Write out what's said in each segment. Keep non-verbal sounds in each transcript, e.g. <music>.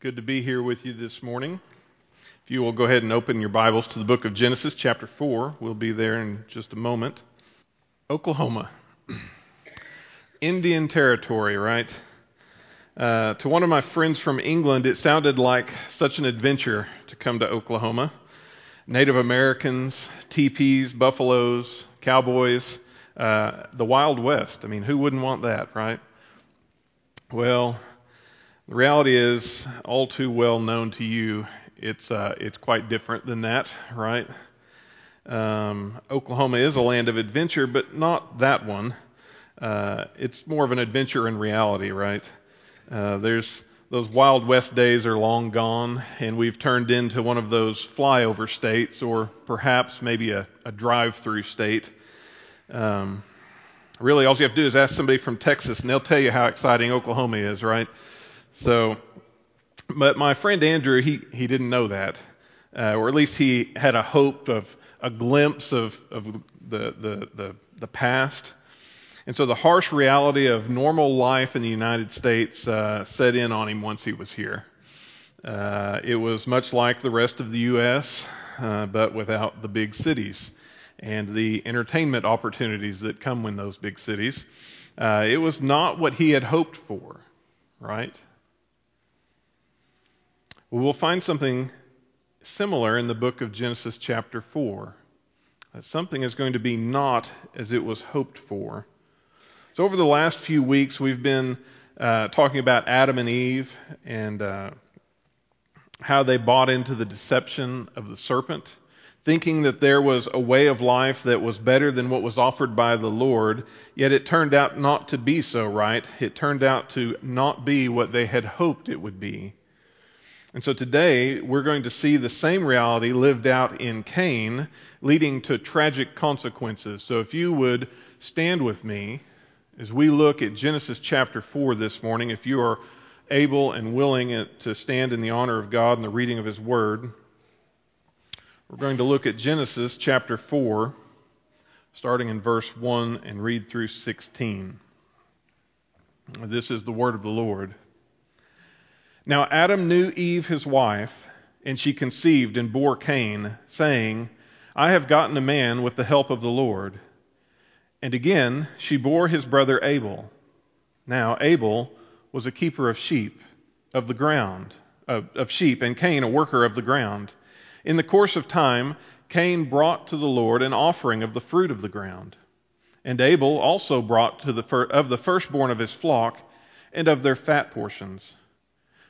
good to be here with you this morning. If you will go ahead and open your Bibles to the book of Genesis, chapter 4, we'll be there in just a moment. Oklahoma, <clears throat> Indian Territory, right? Uh, to one of my friends from England, it sounded like such an adventure to come to Oklahoma. Native Americans, teepees, buffaloes, cowboys, uh, the Wild West. I mean, who wouldn't want that, right? Well, the reality is, all too well known to you, it's, uh, it's quite different than that, right? Um, Oklahoma is a land of adventure, but not that one. Uh, it's more of an adventure in reality, right? Uh, there's those Wild West days are long gone, and we've turned into one of those flyover states, or perhaps maybe a, a drive-through state. Um, really, all you have to do is ask somebody from Texas, and they'll tell you how exciting Oklahoma is, right? So, but my friend Andrew, he, he didn't know that, uh, or at least he had a hope of a glimpse of, of the, the, the, the past. And so the harsh reality of normal life in the United States uh, set in on him once he was here. Uh, it was much like the rest of the U.S., uh, but without the big cities and the entertainment opportunities that come in those big cities. Uh, it was not what he had hoped for, right? Well, we'll find something similar in the book of Genesis, chapter 4. That something is going to be not as it was hoped for. So, over the last few weeks, we've been uh, talking about Adam and Eve and uh, how they bought into the deception of the serpent, thinking that there was a way of life that was better than what was offered by the Lord, yet it turned out not to be so, right? It turned out to not be what they had hoped it would be. And so today we're going to see the same reality lived out in Cain, leading to tragic consequences. So if you would stand with me as we look at Genesis chapter 4 this morning, if you are able and willing to stand in the honor of God and the reading of His Word, we're going to look at Genesis chapter 4, starting in verse 1 and read through 16. This is the Word of the Lord. Now Adam knew Eve his wife, and she conceived and bore Cain, saying, I have gotten a man with the help of the Lord. And again she bore his brother Abel. Now Abel was a keeper of sheep, of the ground, of, of sheep, and Cain a worker of the ground. In the course of time, Cain brought to the Lord an offering of the fruit of the ground. And Abel also brought to the fir- of the firstborn of his flock and of their fat portions.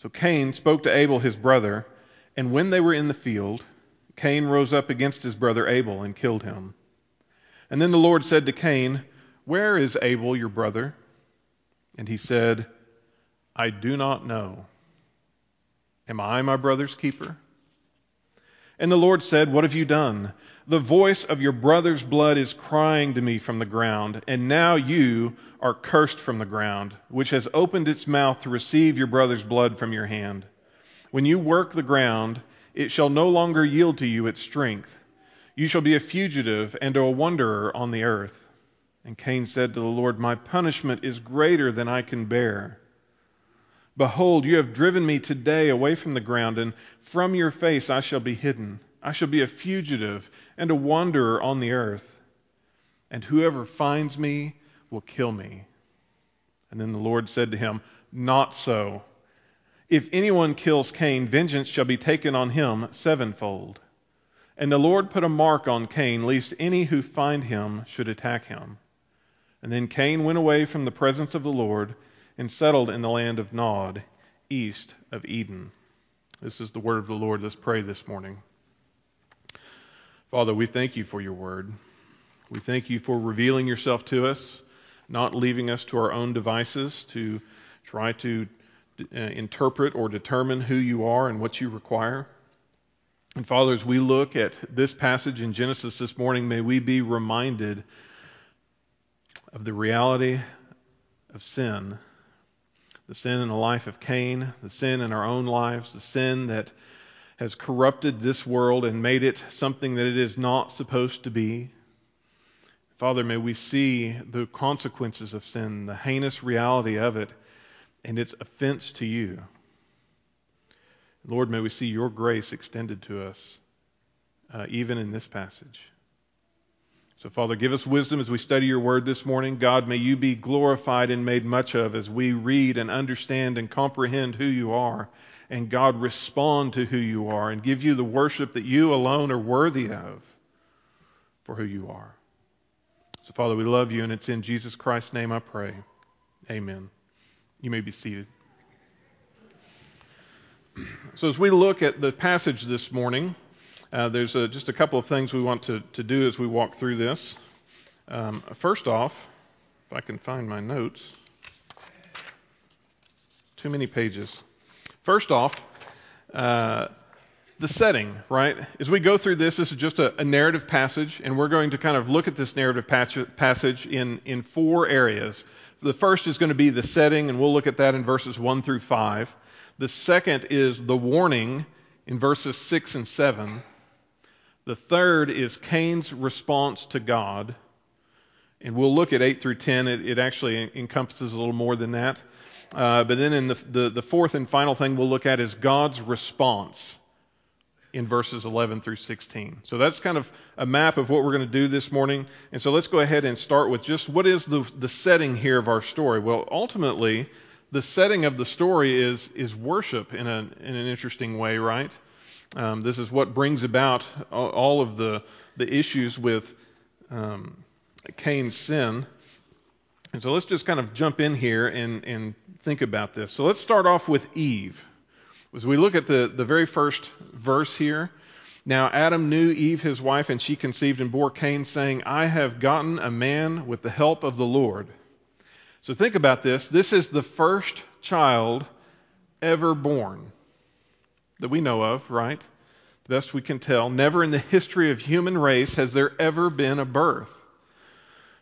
So Cain spoke to Abel his brother, and when they were in the field, Cain rose up against his brother Abel and killed him. And then the Lord said to Cain, Where is Abel your brother? And he said, I do not know. Am I my brother's keeper? And the Lord said, What have you done? The voice of your brother's blood is crying to me from the ground, and now you are cursed from the ground, which has opened its mouth to receive your brother's blood from your hand. When you work the ground, it shall no longer yield to you its strength. You shall be a fugitive and a wanderer on the earth. And Cain said to the Lord, My punishment is greater than I can bear. Behold, you have driven me today away from the ground, and from your face I shall be hidden. I shall be a fugitive and a wanderer on the earth. And whoever finds me will kill me. And then the Lord said to him, Not so. If anyone kills Cain, vengeance shall be taken on him sevenfold. And the Lord put a mark on Cain, lest any who find him should attack him. And then Cain went away from the presence of the Lord and settled in the land of Nod, east of Eden. This is the word of the Lord. Let's pray this morning. Father, we thank you for your word. We thank you for revealing yourself to us, not leaving us to our own devices to try to uh, interpret or determine who you are and what you require. And Father, as we look at this passage in Genesis this morning, may we be reminded of the reality of sin the sin in the life of Cain, the sin in our own lives, the sin that has corrupted this world and made it something that it is not supposed to be. Father, may we see the consequences of sin, the heinous reality of it, and its offense to you. Lord, may we see your grace extended to us, uh, even in this passage. So, Father, give us wisdom as we study your word this morning. God, may you be glorified and made much of as we read and understand and comprehend who you are. And God, respond to who you are and give you the worship that you alone are worthy of for who you are. So, Father, we love you, and it's in Jesus Christ's name I pray. Amen. You may be seated. So, as we look at the passage this morning, uh, there's a, just a couple of things we want to, to do as we walk through this. Um, first off, if I can find my notes, too many pages. First off, uh, the setting, right? As we go through this, this is just a, a, narrative passage, and we're going to kind of look at this narrative passage in, in four areas. The first is going to be the setting, and we'll look at that in verses 1 through 5. The second is the warning in verses 6 and 7. The third is Cain's response to God. And we'll look at 8 through 10. It, it actually encompasses a little more than that. Uh, but then in the, the, the fourth and final thing we'll look at is God's response in verses 11 through 16. So that's kind of a map of what we're going to do this morning. And so let's go ahead and start with just what is the, the setting here of our story? Well, ultimately, the setting of the story is, is worship in, a, in an interesting way, right? Um, this is what brings about all of the, the issues with um, Cain's sin. And so let's just kind of jump in here and, and think about this. So let's start off with Eve. As we look at the, the very first verse here, now Adam knew Eve his wife, and she conceived and bore Cain, saying, I have gotten a man with the help of the Lord. So think about this. This is the first child ever born that we know of, right? The best we can tell. Never in the history of human race has there ever been a birth.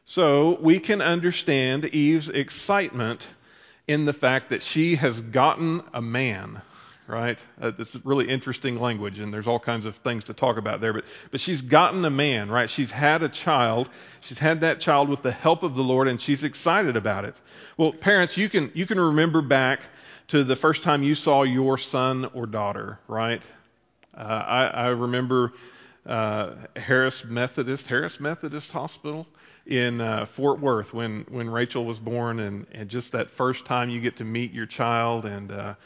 So we can understand Eve's excitement in the fact that she has gotten a man, right? Uh, this is really interesting language, and there's all kinds of things to talk about there. But, but she's gotten a man, right? She's had a child. She's had that child with the help of the Lord, and she's excited about it. Well, parents, you can, you can remember back to the first time you saw your son or daughter, right? Uh, I, I, remember uh, Harris Methodist, Harris Methodist Hospital in uh, Fort Worth when, when Rachel was born, and, and just that first time you get to meet your child, and oh,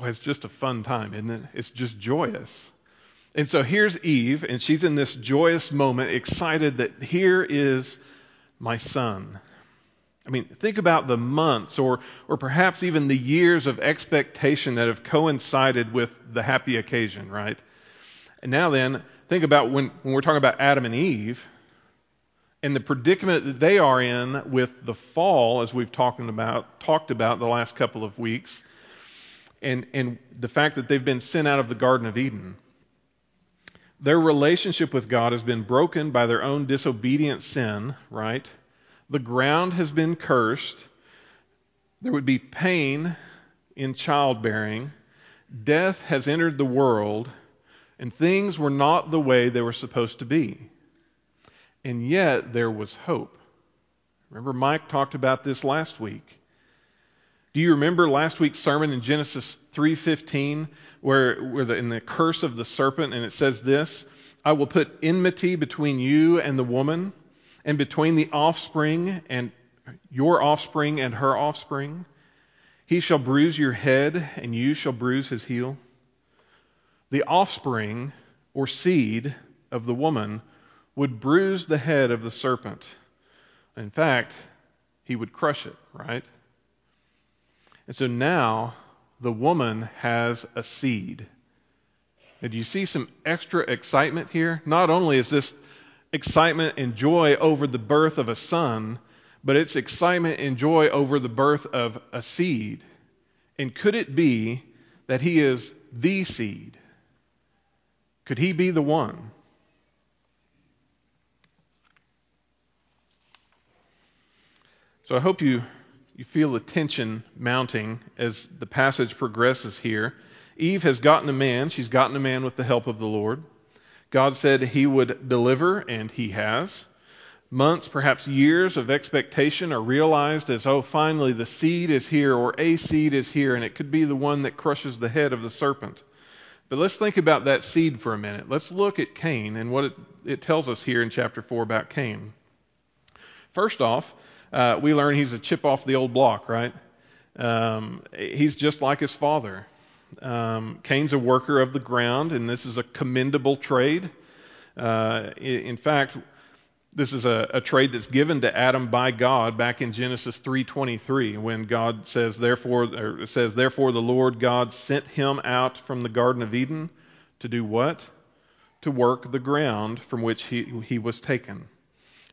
it's just a fun time, and it? It's just joyous. And so here's Eve, and she's in this joyous moment, excited that here is my son. I mean, think about the months or, or perhaps even the years of expectation that have coincided with the happy occasion, right? And now then, think about when, when we're talking about Adam and Eve and the predicament that they are in with the fall, as we've talked about, talked about the last couple of weeks, and, and the fact that they've been sent out of the Garden of Eden. Their relationship with God has been broken by their own disobedient sin, right? the ground has been cursed, there would be pain in childbearing, death has entered the world, and things were not the way they were supposed to be. And yet there was hope. Remember, Mike talked about this last week. Do you remember last week's sermon in Genesis 3:15, where, where the, in the curse of the serpent, and it says this: "I will put enmity between you and the woman, and between the offspring and your offspring and her offspring. He shall bruise your head, and you shall bruise his heel. The offspring or seed of the woman would bruise the head of the serpent. In fact, he would crush it, right? And so now the woman has a seed. And do you see some extra excitement here? Not only is this excitement and joy over the birth of a son, but it's excitement and joy over the birth of a seed. And could it be that he is the seed? Could he be the one? So I hope you, you feel the tension mounting as the passage progresses here. Eve has gotten a man. She's gotten a man with the help of the Lord. God said he would deliver, and he has. Months, perhaps years of expectation are realized as, oh, finally the seed is here, or a seed is here, and it could be the one that crushes the head of the serpent. But let's think about that seed for a minute. Let's look at Cain and what it, it tells us here in chapter 4 about Cain. First off, uh, we learn he's a chip off the old block, right? Um, he's just like his father. Um, Cain's a worker of the ground, and this is a commendable trade. Uh, in fact, this is a, a, trade that's given to Adam by God back in Genesis 3:23, when God says, "Therefore," says, "Therefore the Lord God sent him out from the Garden of Eden to do what? To work the ground from which he, he was taken."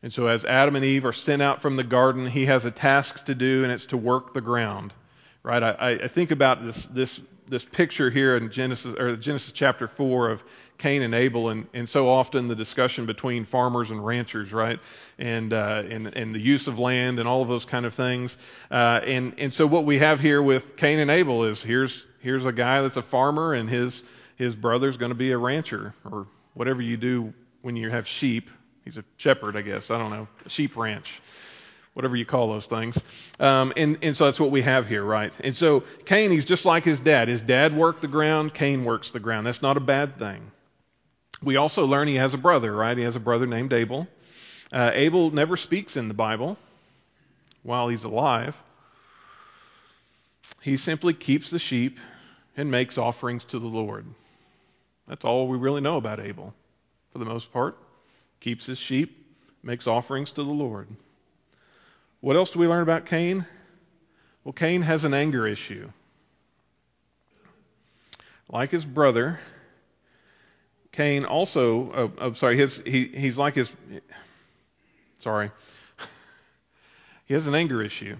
And so, as Adam and Eve are sent out from the garden, he has a task to do, and it's to work the ground. Right? I, I think about this this this picture here in Genesis or Genesis chapter four of Cain and Abel, and, and so often the discussion between farmers and ranchers, right? And, uh, and, and the use of land and all of those kind of things. Uh, and, and so what we have here with Cain and Abel is here's, here's a guy that's a farmer, and his, his brother's going to be a rancher, or whatever you do when you have sheep. He's a shepherd, I guess. I don't know. Sheep ranch whatever you call those things. Um, and, and so that's what we have here, right? And so Cain, he's just like his dad. His dad worked the ground, Cain works the ground. That's not a bad thing. We also learn he has a brother, right? He has a brother named Abel. Uh, Abel never speaks in the Bible while he's alive. He simply keeps the sheep and makes offerings to the Lord. That's all we really know about Abel, for the most part. Keeps his sheep, makes offerings to the Lord. What else do we learn about Cain? Well, Cain has an anger issue. Like his brother, Cain also, oh, oh sorry, his, he, he's like his, sorry, <laughs> he has an anger issue.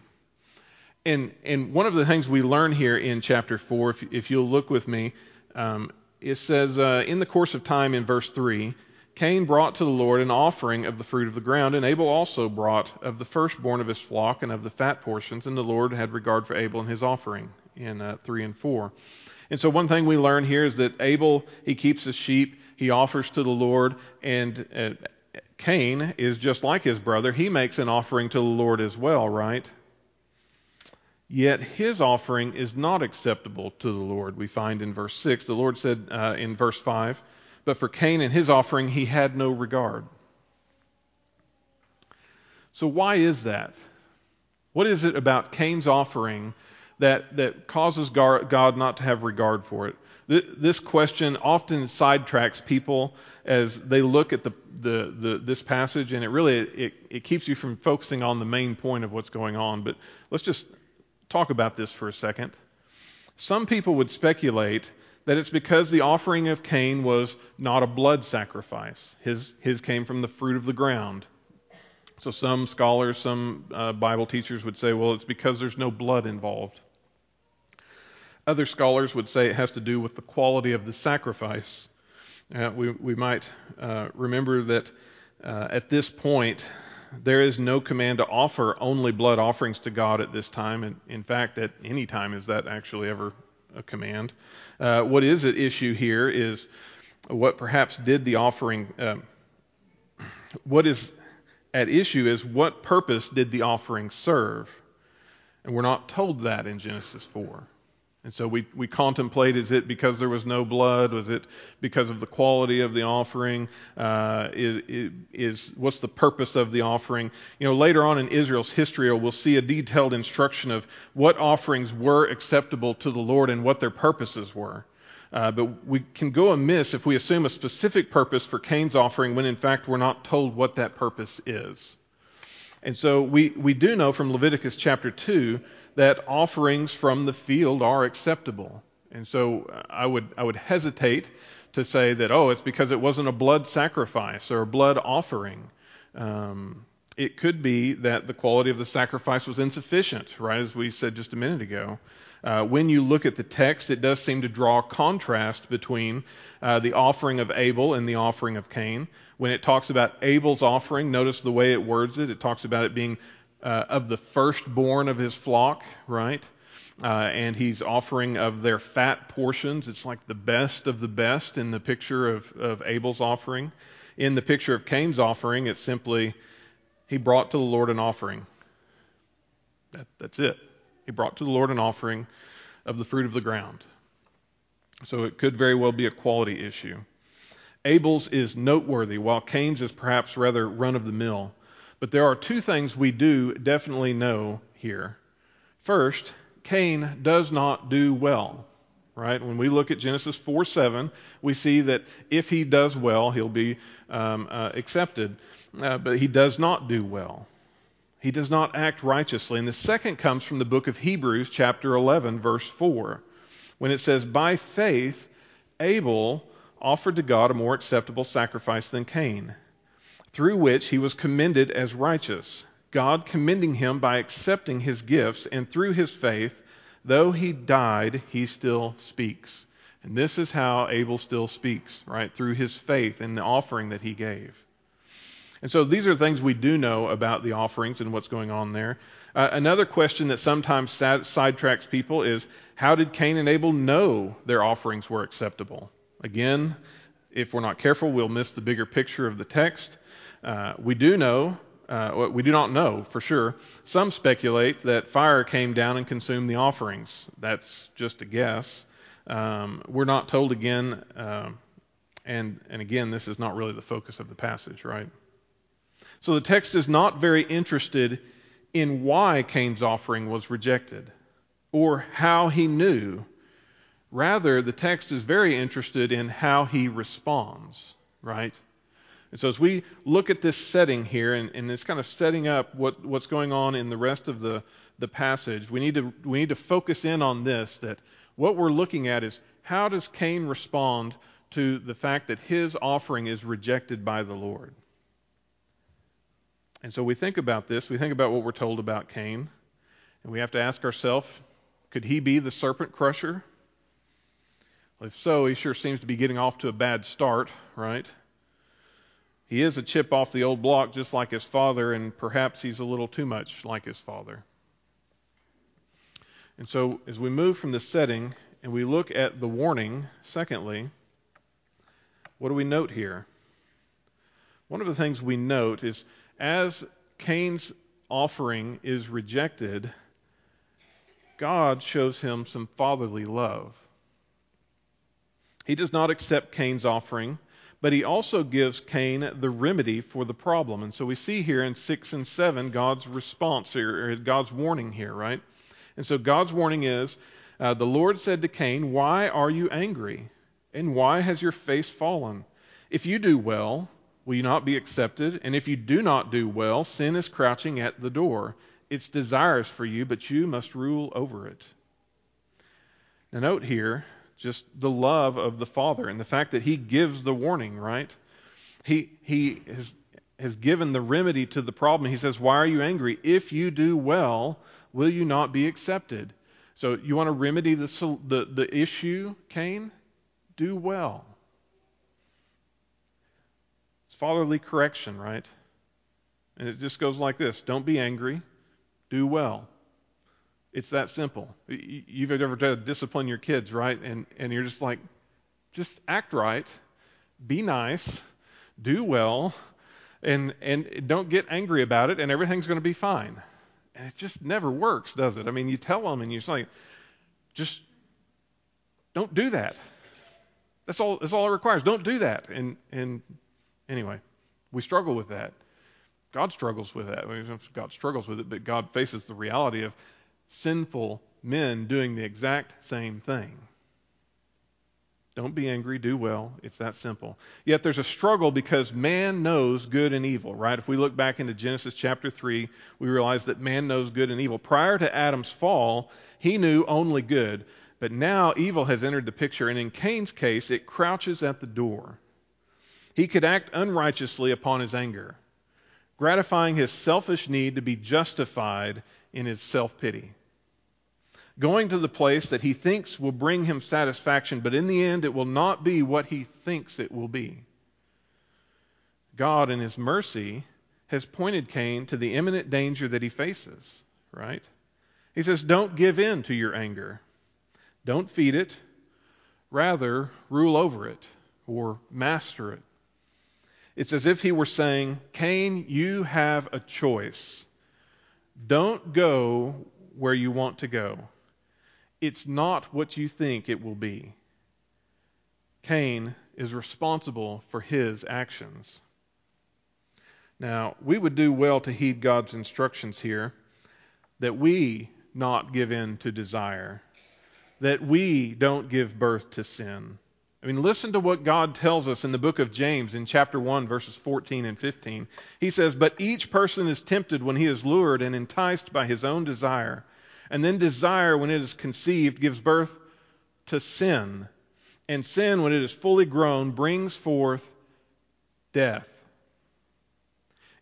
And, and one of the things we learn here in chapter 4, if, if you'll look with me, um, it says, uh, in the course of time in verse 3, Cain brought to the Lord an offering of the fruit of the ground, and Abel also brought of the firstborn of his flock and of the fat portions, and the Lord had regard for Abel and his offering in uh, 3 and 4. And so one thing we learn here is that Abel, he keeps his sheep, he offers to the Lord, and uh, Cain is just like his brother. He makes an offering to the Lord as well, right? Yet his offering is not acceptable to the Lord, we find in verse 6. The Lord said uh, in verse 5, But for Cain and his offering he had no regard. So, why is that? What is it about Cain's offering that, that causes God not to have regard for it? This question often sidetracks people as they look at the, the, the, this passage, and it really it, it keeps you from focusing on the main point of what's going on. But let's just talk about this for a second. Some people would speculate that it's because the offering of Cain was not a blood sacrifice. His, his came from the fruit of the ground. So some scholars, some uh, Bible teachers would say, well, it's because there's no blood involved. Other scholars would say it has to do with the quality of the sacrifice. Uh, we, we might uh, remember that uh, at this point, there is no command to offer only blood offerings to God at this time. And in fact, at any time is that actually ever a command. Uh, what is at issue here is what perhaps did the offering, um, what is at issue is what purpose did the offering serve? And we're not told that in Genesis 4. And so we, we contemplate is it because there was no blood? Was it because of the quality of the offering? Uh, is, is, what's the purpose of the offering? You know, later on in Israel's history, we'll see a detailed instruction of what offerings were acceptable to the Lord and what their purposes were. Uh, but we can go amiss if we assume a specific purpose for Cain's offering when in fact we're not told what that purpose is. And so we, we do know from Leviticus chapter 2 that offerings from the field are acceptable. And so uh, I would, I would hesitate to say that, oh, it's because it wasn't a blood sacrifice or a blood offering. Um, it could be that the quality of the sacrifice was insufficient, right, as we said just a minute ago. Uh, when you look at the text, it does seem to draw a contrast between uh, the offering of Abel and the offering of Cain. When it talks about Abel's offering, notice the way it words it. It talks about it being uh, of the firstborn of his flock, right? Uh, and he's offering of their fat portions. It's like the best of the best in the picture of, of Abel's offering. In the picture of Cain's offering, it's simply he brought to the Lord an offering. That, that's it. He brought to the Lord an offering of the fruit of the ground. So it could very well be a quality issue. Abel's is noteworthy, while Cain's is perhaps rather run of the mill. But there are two things we do definitely know here. First, Cain does not do well. Right? When we look at Genesis 4 7, we see that if he does well, he'll be um, uh, accepted. Uh, but he does not do well. He does not act righteously. And the second comes from the book of Hebrews, chapter 11, verse 4, when it says, By faith, Abel offered to God a more acceptable sacrifice than Cain, through which he was commended as righteous. God commending him by accepting his gifts, and through his faith, though he died, he still speaks. And this is how Abel still speaks, right? Through his faith in the offering that he gave. And so these are things we do know about the offerings and what's going on there. Uh, another question that sometimes sad- sidetracks people is how did Cain and Abel know their offerings were acceptable? Again, if we're not careful, we'll miss the bigger picture of the text. Uh, we do know uh, we do not know for sure. Some speculate that fire came down and consumed the offerings. That's just a guess. Um, we're not told again, uh, and, and again, this is not really the focus of the passage, right? So the text is not very interested in why Cain's offering was rejected or how he knew. Rather, the text is very interested in how he responds, right? And so as we look at this setting here and, and it's kind of setting up what, what's going on in the rest of the, the passage, we need, to, we need to focus in on this that what we're looking at is how does Cain respond to the fact that his offering is rejected by the Lord? And so we think about this, we think about what we're told about Cain, and we have to ask ourselves could he be the serpent crusher? Well, if so, he sure seems to be getting off to a bad start, right? He is a chip off the old block, just like his father, and perhaps he's a little too much like his father. And so, as we move from the setting and we look at the warning, secondly, what do we note here? One of the things we note is as Cain's offering is rejected, God shows him some fatherly love. He does not accept Cain's offering but he also gives Cain the remedy for the problem. And so we see here in 6 and 7 God's response, or God's warning here, right? And so God's warning is uh, the Lord said to Cain, Why are you angry? And why has your face fallen? If you do well, will you not be accepted? And if you do not do well, sin is crouching at the door. Its desires for you, but you must rule over it. Now, note here just the love of the Father and the fact that He gives the warning, right? He, he has, has given the remedy to the problem. He says, Why are you angry? If you do well, will you not be accepted? So you want to remedy the, the, the issue, Cain? Do well. It's fatherly correction, right? And it just goes like this Don't be angry, do well. It's that simple. You've ever tried to discipline your kids, right? And, and you're just like, just act right, be nice, do well, and, and don't get angry about it, and everything's going to be fine. And it just never works, does it? I mean, you tell them, and you're like, just don't do that. That's all, that's all it requires. Don't do that. And, and anyway, we struggle with that. God struggles with that. God struggles with it, but God faces the reality of sinful men doing the exact same thing. Don't be angry, do well. It's that simple. Yet there's a struggle because man knows good and evil, right? If we look back into Genesis chapter 3, we realize that man knows good and evil. Prior to Adam's fall, he knew only good. But now evil has entered the picture, and in Cain's case, it crouches at the door. He could act unrighteously upon his anger, gratifying his selfish need to be justified in his self pity. going to the place that he thinks will bring him satisfaction, but in the end it will not be what he thinks it will be. God, in his mercy, has pointed Cain to the imminent danger that he faces, right? He says, Don't give in to your anger. Don't feed it. Rather, rule over it or master it. It's as if he were saying, Cain, you have a choice. Don't go where you want to go. It's not what you think it will be. Cain is responsible for his actions. Now, we would do well to heed God's instructions here that we not give in to desire, that we don't give birth to sin. I mean, listen to what God tells us in the book of James in chapter 1, verses 14 and 15. He says, But each person is tempted when he is lured and enticed by his own desire. And then desire, when it is conceived, gives birth to sin. And sin, when it is fully grown, brings forth death.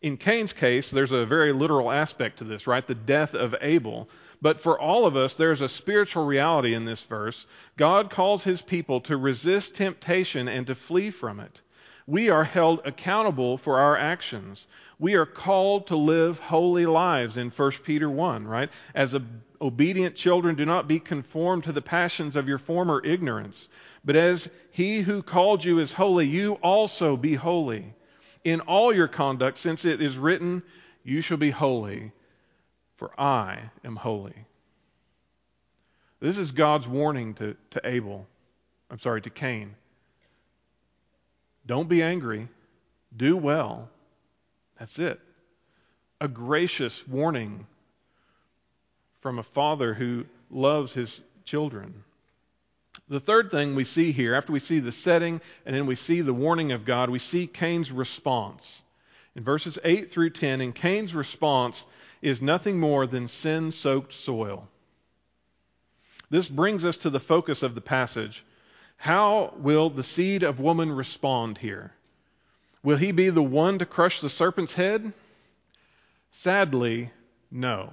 In Cain's case, there's a very literal aspect to this, right? The death of Abel. But for all of us, there's a spiritual reality in this verse. God calls his people to resist temptation and to flee from it. We are held accountable for our actions. We are called to live holy lives in 1 Peter 1, right? As obedient children, do not be conformed to the passions of your former ignorance. But as he who called you is holy, you also be holy in all your conduct, since it is written, You shall be holy, for I am holy. This is God's warning to, to Abel. I'm sorry, to Cain. Don't be angry. Do well. That's it. A gracious warning from a father who loves his children. The third thing we see here, after we see the setting and then we see the warning of God, we see Cain's response. In verses 8 through 10, and Cain's response is nothing more than sin soaked soil. This brings us to the focus of the passage. How will the seed of woman respond here? Will he be the one to crush the serpent's head? Sadly, no.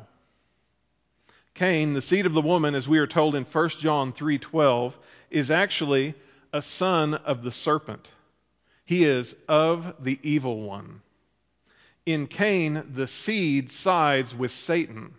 Cain, the seed of the woman, as we are told in 1 John 3:12, is actually a son of the serpent. He is of the evil one. In Cain, the seed sides with Satan.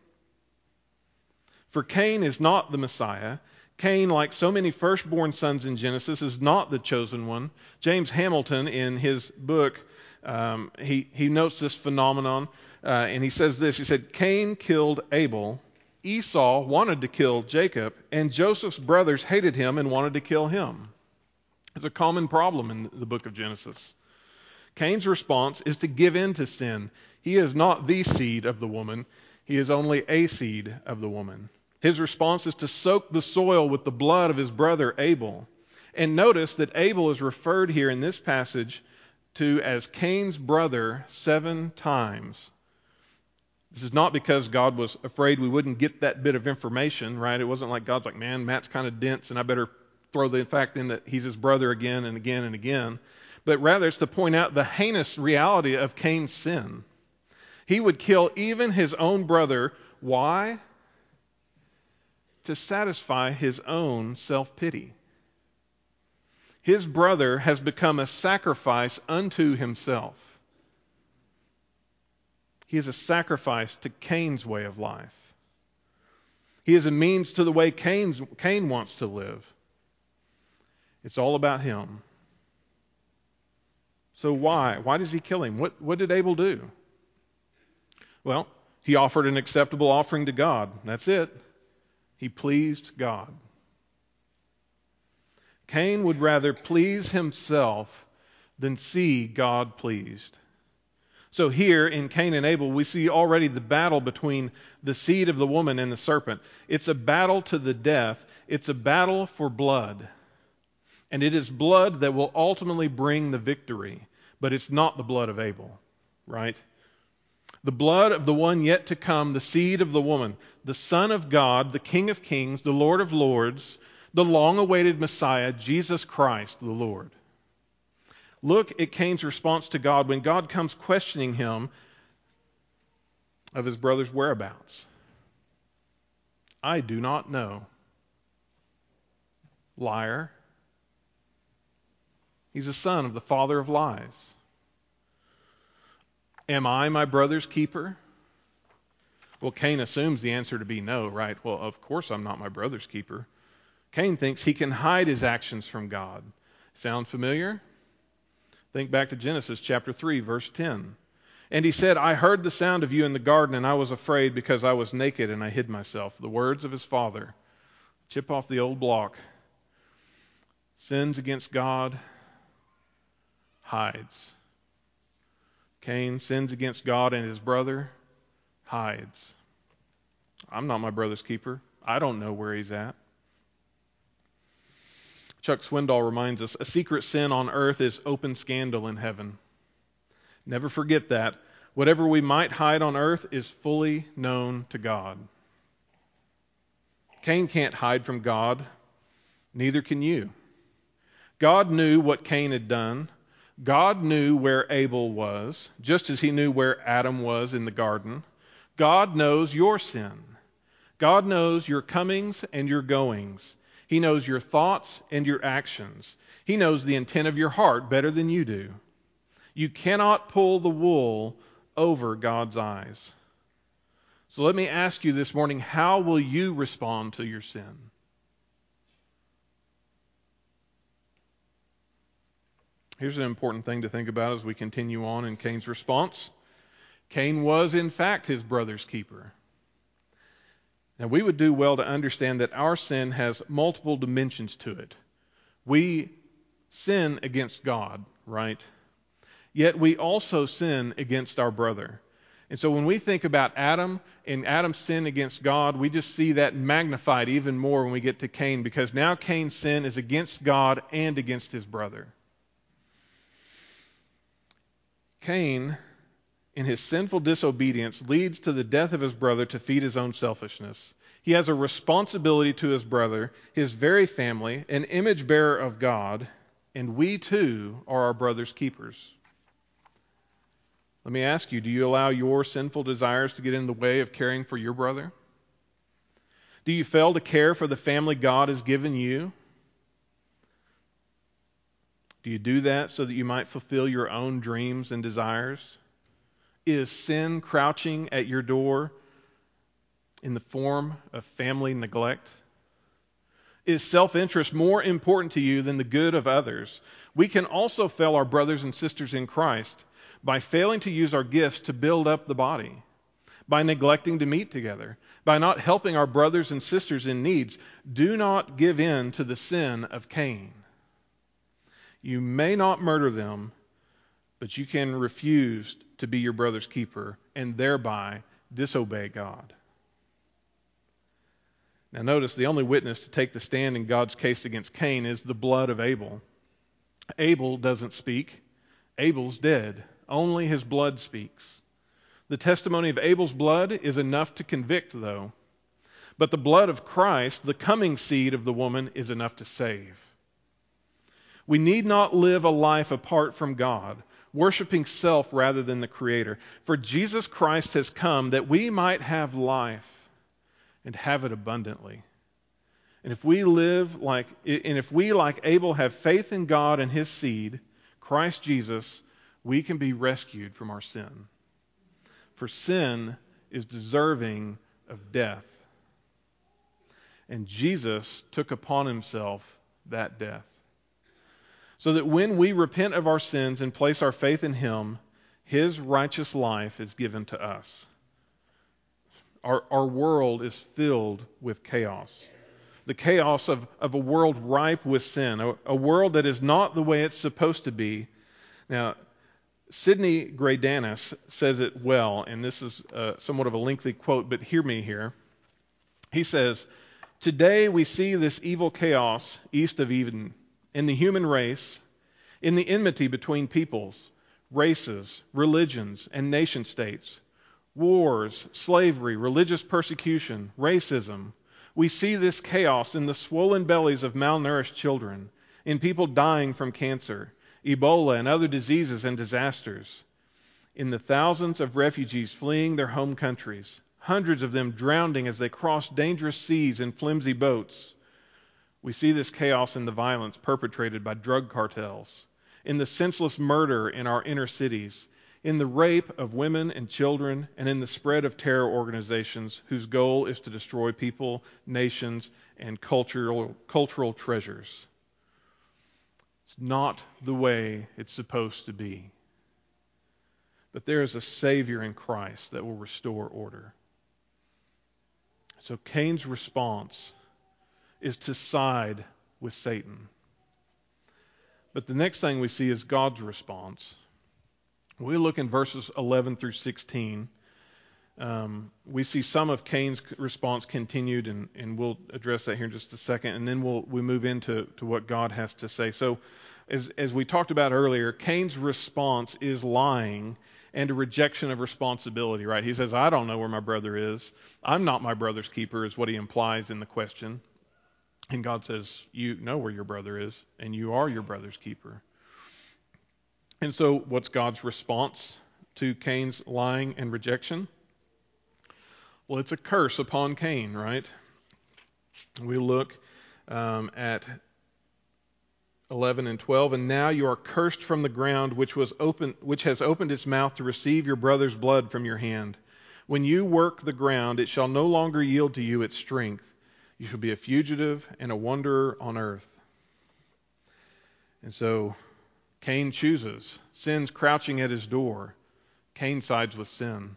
For Cain is not the Messiah. Cain, like so many firstborn sons in Genesis, is not the chosen one. James Hamilton, in his book, um, he, he notes this phenomenon, uh, and he says this. He said, Cain killed Abel Esau wanted to kill Jacob, and Joseph's brothers hated him and wanted to kill him. It's a common problem in the book of Genesis. Cain's response is to give in to sin. He is not the seed of the woman, he is only a seed of the woman. His response is to soak the soil with the blood of his brother Abel. And notice that Abel is referred here in this passage to as Cain's brother seven times. This is not because God was afraid we wouldn't get that bit of information, right? It wasn't like God's like, man, Matt's kind of dense, and I better throw the fact in that he's his brother again and again and again. But rather, it's to point out the heinous reality of Cain's sin. He would kill even his own brother. Why? To satisfy his own self pity. His brother has become a sacrifice unto himself. He is a sacrifice to Cain's way of life. He is a means to the way Cain's, Cain wants to live. It's all about him. So why? Why does he kill him? What, what did Abel do? Well, he offered an acceptable offering to God. That's it. He pleased God. Cain would rather please himself than see God pleased. So here in Cain and Abel, we see already the battle between the seed of the woman and the serpent. It's a battle to the death, it's a battle for blood. And it is blood that will ultimately bring the victory, but it's not the blood of Abel, right? The blood of the one yet to come, the seed of the woman, the Son of God, the King of kings, the Lord of lords, the long awaited Messiah, Jesus Christ the Lord. Look at Cain's response to God when God comes questioning him of his brother's whereabouts. I do not know. Liar. He's a son of the father of lies. Am I my brother's keeper? Well, Cain assumes the answer to be no, right? Well, of course I'm not my brother's keeper. Cain thinks he can hide his actions from God. Sound familiar? Think back to Genesis chapter 3, verse 10. And he said, I heard the sound of you in the garden, and I was afraid because I was naked and I hid myself. The words of his father. Chip off the old block. Sins against God, hides. Cain sins against God and his brother, hides. I'm not my brother's keeper. I don't know where he's at. Chuck Swindoll reminds us a secret sin on earth is open scandal in heaven. Never forget that. Whatever we might hide on earth is fully known to God. Cain can't hide from God, neither can you. God knew what Cain had done. God knew where Abel was, just as he knew where Adam was in the garden. God knows your sin. God knows your comings and your goings. He knows your thoughts and your actions. He knows the intent of your heart better than you do. You cannot pull the wool over God's eyes. So let me ask you this morning how will you respond to your sin? Here's an important thing to think about as we continue on in Cain's response Cain was, in fact, his brother's keeper. Now, we would do well to understand that our sin has multiple dimensions to it. We sin against God, right? Yet we also sin against our brother. And so when we think about Adam and Adam's sin against God, we just see that magnified even more when we get to Cain because now Cain's sin is against God and against his brother. Cain, in his sinful disobedience, leads to the death of his brother to feed his own selfishness. He has a responsibility to his brother, his very family, an image bearer of God, and we too are our brother's keepers. Let me ask you do you allow your sinful desires to get in the way of caring for your brother? Do you fail to care for the family God has given you? Do you do that so that you might fulfill your own dreams and desires? Is sin crouching at your door in the form of family neglect? Is self interest more important to you than the good of others? We can also fail our brothers and sisters in Christ by failing to use our gifts to build up the body, by neglecting to meet together, by not helping our brothers and sisters in needs. Do not give in to the sin of Cain. You may not murder them, but you can refuse to be your brother's keeper and thereby disobey God. Now, notice the only witness to take the stand in God's case against Cain is the blood of Abel. Abel doesn't speak, Abel's dead. Only his blood speaks. The testimony of Abel's blood is enough to convict, though. But the blood of Christ, the coming seed of the woman, is enough to save. We need not live a life apart from God, worshiping self rather than the Creator. For Jesus Christ has come that we might have life and have it abundantly. And if we live like and if we like Abel have faith in God and his seed, Christ Jesus, we can be rescued from our sin. For sin is deserving of death. And Jesus took upon himself that death. So that when we repent of our sins and place our faith in him, his righteous life is given to us. Our, our world is filled with chaos. The chaos of, of a world ripe with sin, a, a world that is not the way it's supposed to be. Now, Sidney Greidanus says it well, and this is uh, somewhat of a lengthy quote, but hear me here. He says, Today we see this evil chaos east of Eden in the human race, in the enmity between peoples, races, religions, and nation states, wars, slavery, religious persecution, racism. We see this chaos in the swollen bellies of malnourished children, in people dying from cancer Ebola, and other diseases and disasters, in the thousands of refugees fleeing their home countries, hundreds of them drowning as they crossed dangerous seas in flimsy boats. We see this chaos in the violence perpetrated by drug cartels, in the senseless murder in our inner cities, in the rape of women and children, and in the spread of terror organizations whose goal is to destroy people, nations, and cultural, cultural treasures. It's not the way it's supposed to be. But there is a Savior in Christ that will restore order. So Cain's response is to side with Satan. But the next thing we see is God's response. We look in verses 11 through 16. Um, we see some of Cain's response continued, and, and, we'll address that here in just a second, and then we'll we move into to what God has to say. So, as, as we talked about earlier, Cain's response is lying and a rejection of responsibility, right? He says, I don't know where my brother is. I'm not my brother's keeper, is what he implies in the question. And God says, You know where your brother is, and you are your brother's keeper. And so, what's God's response to Cain's lying and rejection? Well, it's a curse upon Cain, right? We look um, at 11 and 12, and now you are cursed from the ground which was open, which has opened its mouth to receive your brother's blood from your hand. When you work the ground, it shall no longer yield to you its strength. You shall be a fugitive and a wanderer on earth. And so Cain chooses. Sin's crouching at his door. Cain sides with sin.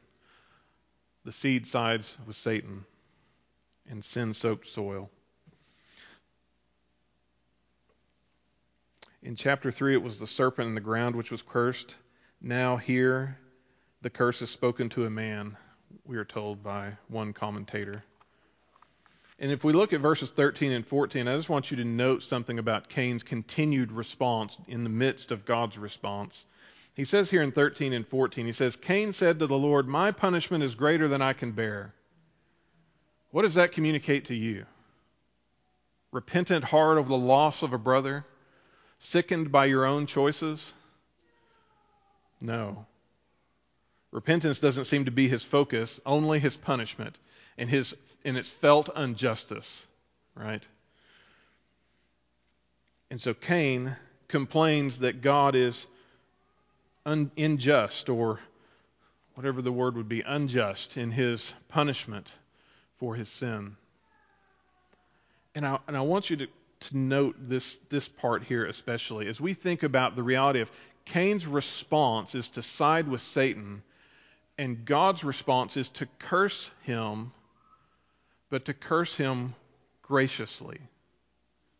The seed sides with Satan in sin soaked soil. In chapter 3, it was the serpent in the ground which was cursed. Now, here, the curse is spoken to a man, we are told by one commentator. And if we look at verses 13 and 14, I just want you to note something about Cain's continued response in the midst of God's response. He says here in 13 and 14, he says, Cain said to the Lord, My punishment is greater than I can bear. What does that communicate to you? Repentant heart of the loss of a brother? Sickened by your own choices? No. Repentance doesn't seem to be his focus, only his punishment and his and its felt injustice, right? And so Cain complains that God is un, unjust or whatever the word would be, unjust in his punishment for his sin. And I, and I want you to, to note this, this part here especially. As we think about the reality of Cain's response is to side with Satan, and God's response is to curse him but to curse him graciously.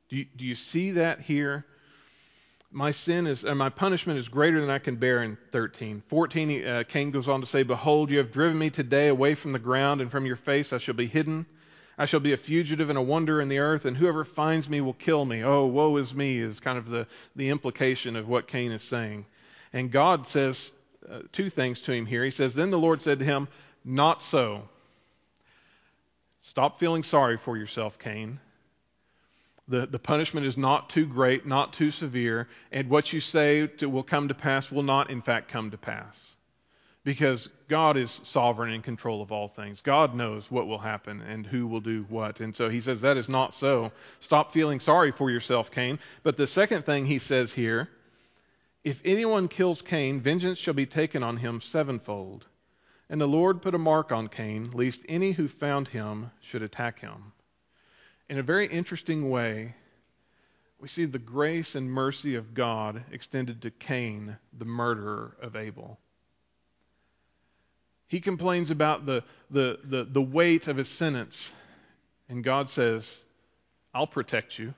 Do you, do you see that here? My sin is, and my punishment is greater than I can bear in 13. 14, uh, Cain goes on to say, Behold, you have driven me today away from the ground, and from your face I shall be hidden. I shall be a fugitive and a wonder in the earth, and whoever finds me will kill me. Oh, woe is me, is kind of the, the implication of what Cain is saying. And God says uh, two things to him here. He says, Then the Lord said to him, Not so. Stop feeling sorry for yourself, Cain. The, the punishment is not too great, not too severe, and what you say to, will come to pass will not, in fact, come to pass. Because God is sovereign in control of all things. God knows what will happen and who will do what. And so he says that is not so. Stop feeling sorry for yourself, Cain. But the second thing he says here if anyone kills Cain, vengeance shall be taken on him sevenfold. And the Lord put a mark on Cain, lest any who found him should attack him. In a very interesting way, we see the grace and mercy of God extended to Cain, the murderer of Abel. He complains about the, the, the, the weight of his sentence, and God says, I'll protect you.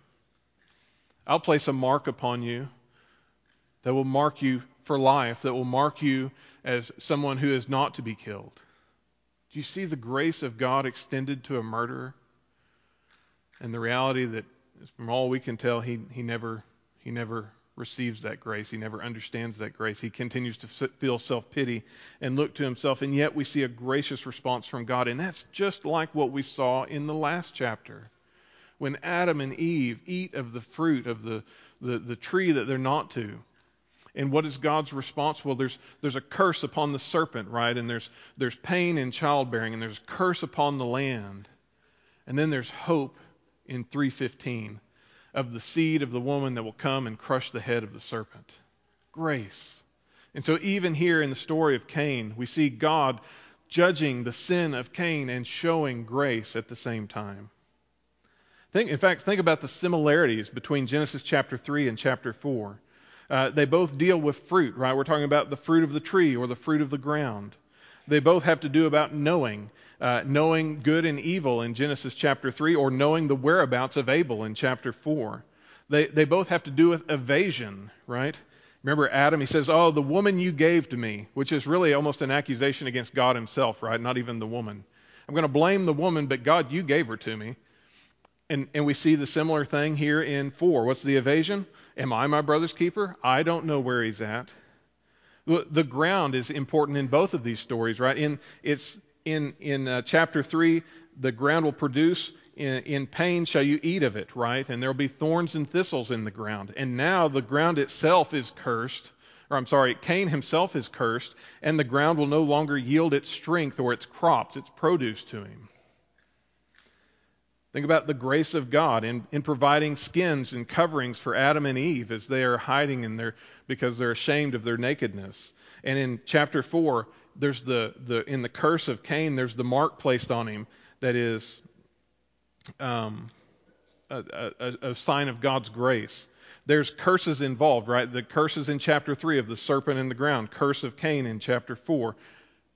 I'll place a mark upon you that will mark you for life, that will mark you as someone who is not to be killed. Do you see the grace of God extended to a murderer? And the reality that, from all we can tell, he, he, never, he never receives that grace. He never understands that grace. He continues to feel self pity and look to himself. And yet we see a gracious response from God. And that's just like what we saw in the last chapter. When Adam and Eve eat of the fruit of the, the, the tree that they're not to, And what is God's response? Well, there's, there's a curse upon the serpent, right? And there's, there's pain in childbearing, and there's a curse upon the land. And then there's hope in 315 of the seed of the woman that will come and crush the head of the serpent. Grace. And so, even here in the story of Cain, we see God judging the sin of Cain and showing grace at the same time. Think, in fact, think about the similarities between Genesis chapter 3 and chapter 4. Uh, they both deal with fruit, right? We're talking about the fruit of the tree or the fruit of the ground. They both have to do about knowing, uh, knowing good and evil in Genesis chapter 3, or knowing the whereabouts of Abel in chapter 4. They, they both have to do with evasion, right? Remember Adam, he says, Oh, the woman you gave to me, which is really almost an accusation against God himself, right? Not even the woman. I'm going to blame the woman, but God, you gave her to me. And, and we see the similar thing here in 4. What's the evasion? Am I my brother's keeper? I don't know where he's at. The ground is important in both of these stories, right? In, it's in, in uh, chapter 3, the ground will produce. In, in pain shall you eat of it, right? And there will be thorns and thistles in the ground. And now the ground itself is cursed. Or I'm sorry, Cain himself is cursed, and the ground will no longer yield its strength or its crops, its produce to him. Think about the grace of God in, in providing skins and coverings for Adam and Eve as they are hiding in their, because they're ashamed of their nakedness. And in chapter 4, there's the, the, in the curse of Cain, there's the mark placed on him that is um, a, a, a sign of God's grace. There's curses involved, right? The curses in chapter 3 of the serpent in the ground, curse of Cain in chapter 4.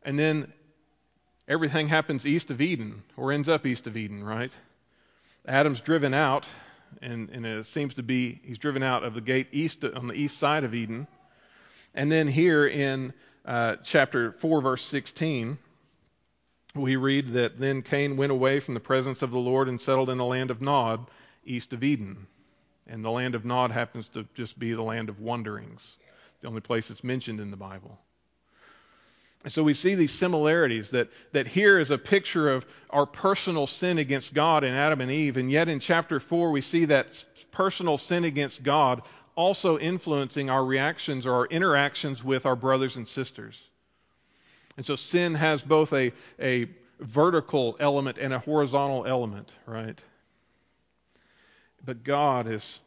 And then everything happens east of Eden, or ends up east of Eden, right? Adam's driven out, and, and it seems to be he's driven out of the gate east on the east side of Eden. And then here in uh, chapter 4, verse 16, we read that then Cain went away from the presence of the Lord and settled in the land of Nod, east of Eden. And the land of Nod happens to just be the land of wanderings, the only place it's mentioned in the Bible. So we see these similarities that, that here is a picture of our personal sin against God in Adam and Eve, and yet in chapter 4 we see that personal sin against God also influencing our reactions or our interactions with our brothers and sisters. And so sin has both a, a vertical element and a horizontal element, right? But God is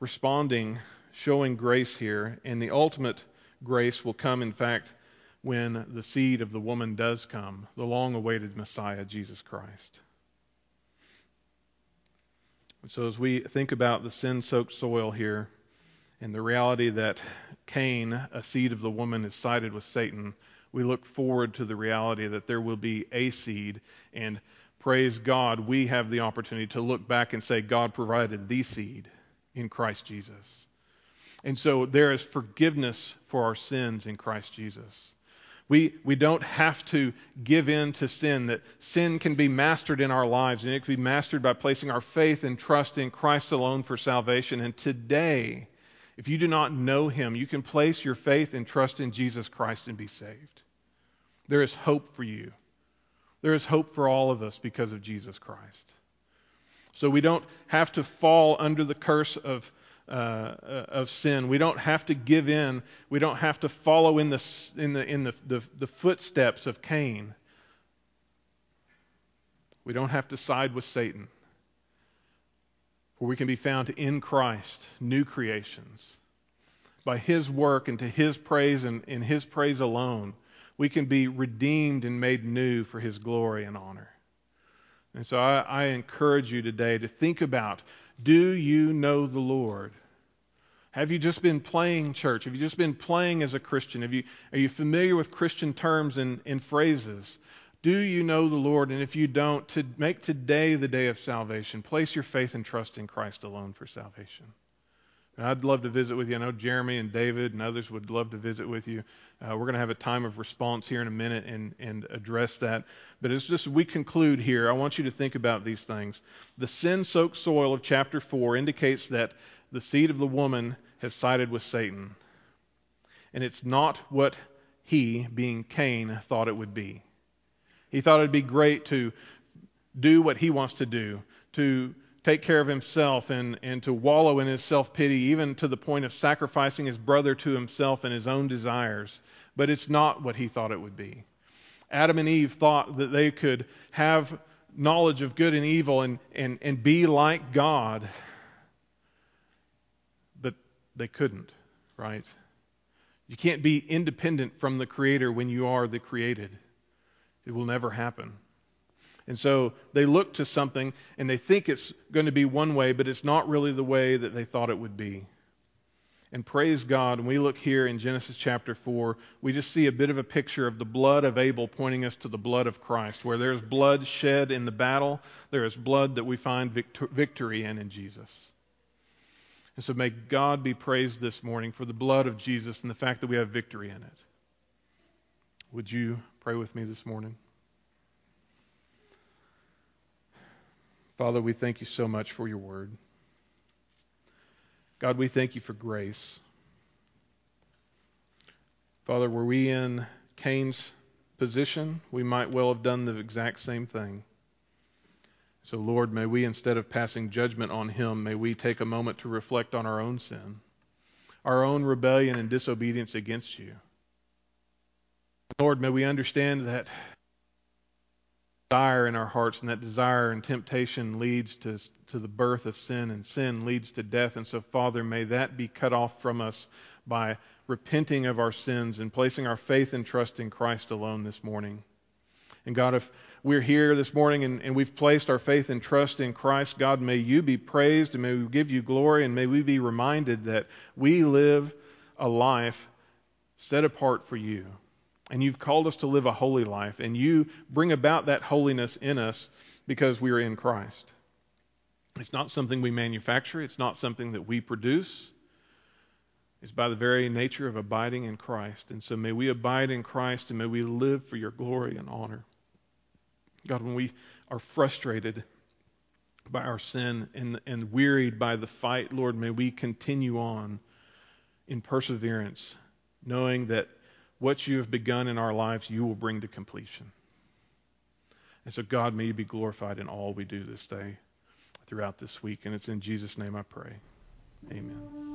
responding, showing grace here, and the ultimate grace will come, in fact, when the seed of the woman does come, the long awaited Messiah, Jesus Christ. So, as we think about the sin soaked soil here and the reality that Cain, a seed of the woman, is sided with Satan, we look forward to the reality that there will be a seed. And praise God, we have the opportunity to look back and say, God provided the seed in Christ Jesus. And so there is forgiveness for our sins in Christ Jesus. We, we don't have to give in to sin, that sin can be mastered in our lives, and it can be mastered by placing our faith and trust in Christ alone for salvation. And today, if you do not know Him, you can place your faith and trust in Jesus Christ and be saved. There is hope for you. There is hope for all of us because of Jesus Christ. So we don't have to fall under the curse of uh, of sin. We don't have to give in. We don't have to follow in the in the in the, the, the footsteps of Cain. We don't have to side with Satan. For we can be found in Christ, new creations. By his work and to his praise and in his praise alone, we can be redeemed and made new for his glory and honor. And so I, I encourage you today to think about do you know the Lord? Have you just been playing church? Have you just been playing as a Christian? Have you, are you familiar with Christian terms and, and phrases? Do you know the Lord? And if you don't, to make today the day of salvation. Place your faith and trust in Christ alone for salvation. I'd love to visit with you. I know Jeremy and David and others would love to visit with you. Uh, we're going to have a time of response here in a minute and, and address that. But as just we conclude here, I want you to think about these things. The sin soaked soil of chapter 4 indicates that the seed of the woman has sided with Satan. And it's not what he, being Cain, thought it would be. He thought it'd be great to do what he wants to do, to, take care of himself and, and to wallow in his self pity, even to the point of sacrificing his brother to himself and his own desires. But it's not what he thought it would be. Adam and Eve thought that they could have knowledge of good and evil and, and, and be like God, they couldn't, right? You can't be independent from the Creator when you are the created. It will never happen. And so they look to something and they think it's going to be one way, but it's not really the way that they thought it would be. And praise God, when we look here in Genesis chapter 4, we just see a bit of a picture of the blood of Abel pointing us to the blood of Christ. Where there's blood shed in the battle, there is blood that we find victor- victory in in Jesus. And so may God be praised this morning for the blood of Jesus and the fact that we have victory in it. Would you pray with me this morning? Father, we thank you so much for your word. God, we thank you for grace. Father, were we in Cain's position, we might well have done the exact same thing. So, Lord, may we, instead of passing judgment on him, may we take a moment to reflect on our own sin, our own rebellion and disobedience against you. Lord, may we understand that desire in our hearts, and that desire and temptation leads to, to the birth of sin, and sin leads to death. And so, Father, may that be cut off from us by repenting of our sins and placing our faith and trust in Christ alone this morning. And God, if we're here this morning and, and, we've placed our faith and trust in Christ, God, may you be praised and may we give you glory and may we be reminded that we live a life set apart for you. And you've called us to live a holy life, and you bring about that holiness in us because we are in Christ. It's not something we manufacture, it's not something that we produce. It's by the very nature of abiding in Christ. And so may we abide in Christ and may we live for your glory and honor. God, when we are frustrated by our sin and, and wearied by the fight, Lord, may we continue on in perseverance, knowing that what you have begun in our lives, you will bring to completion. And so, God, may you be glorified in all we do this day throughout this week. And it's in Jesus' name I pray. Amen.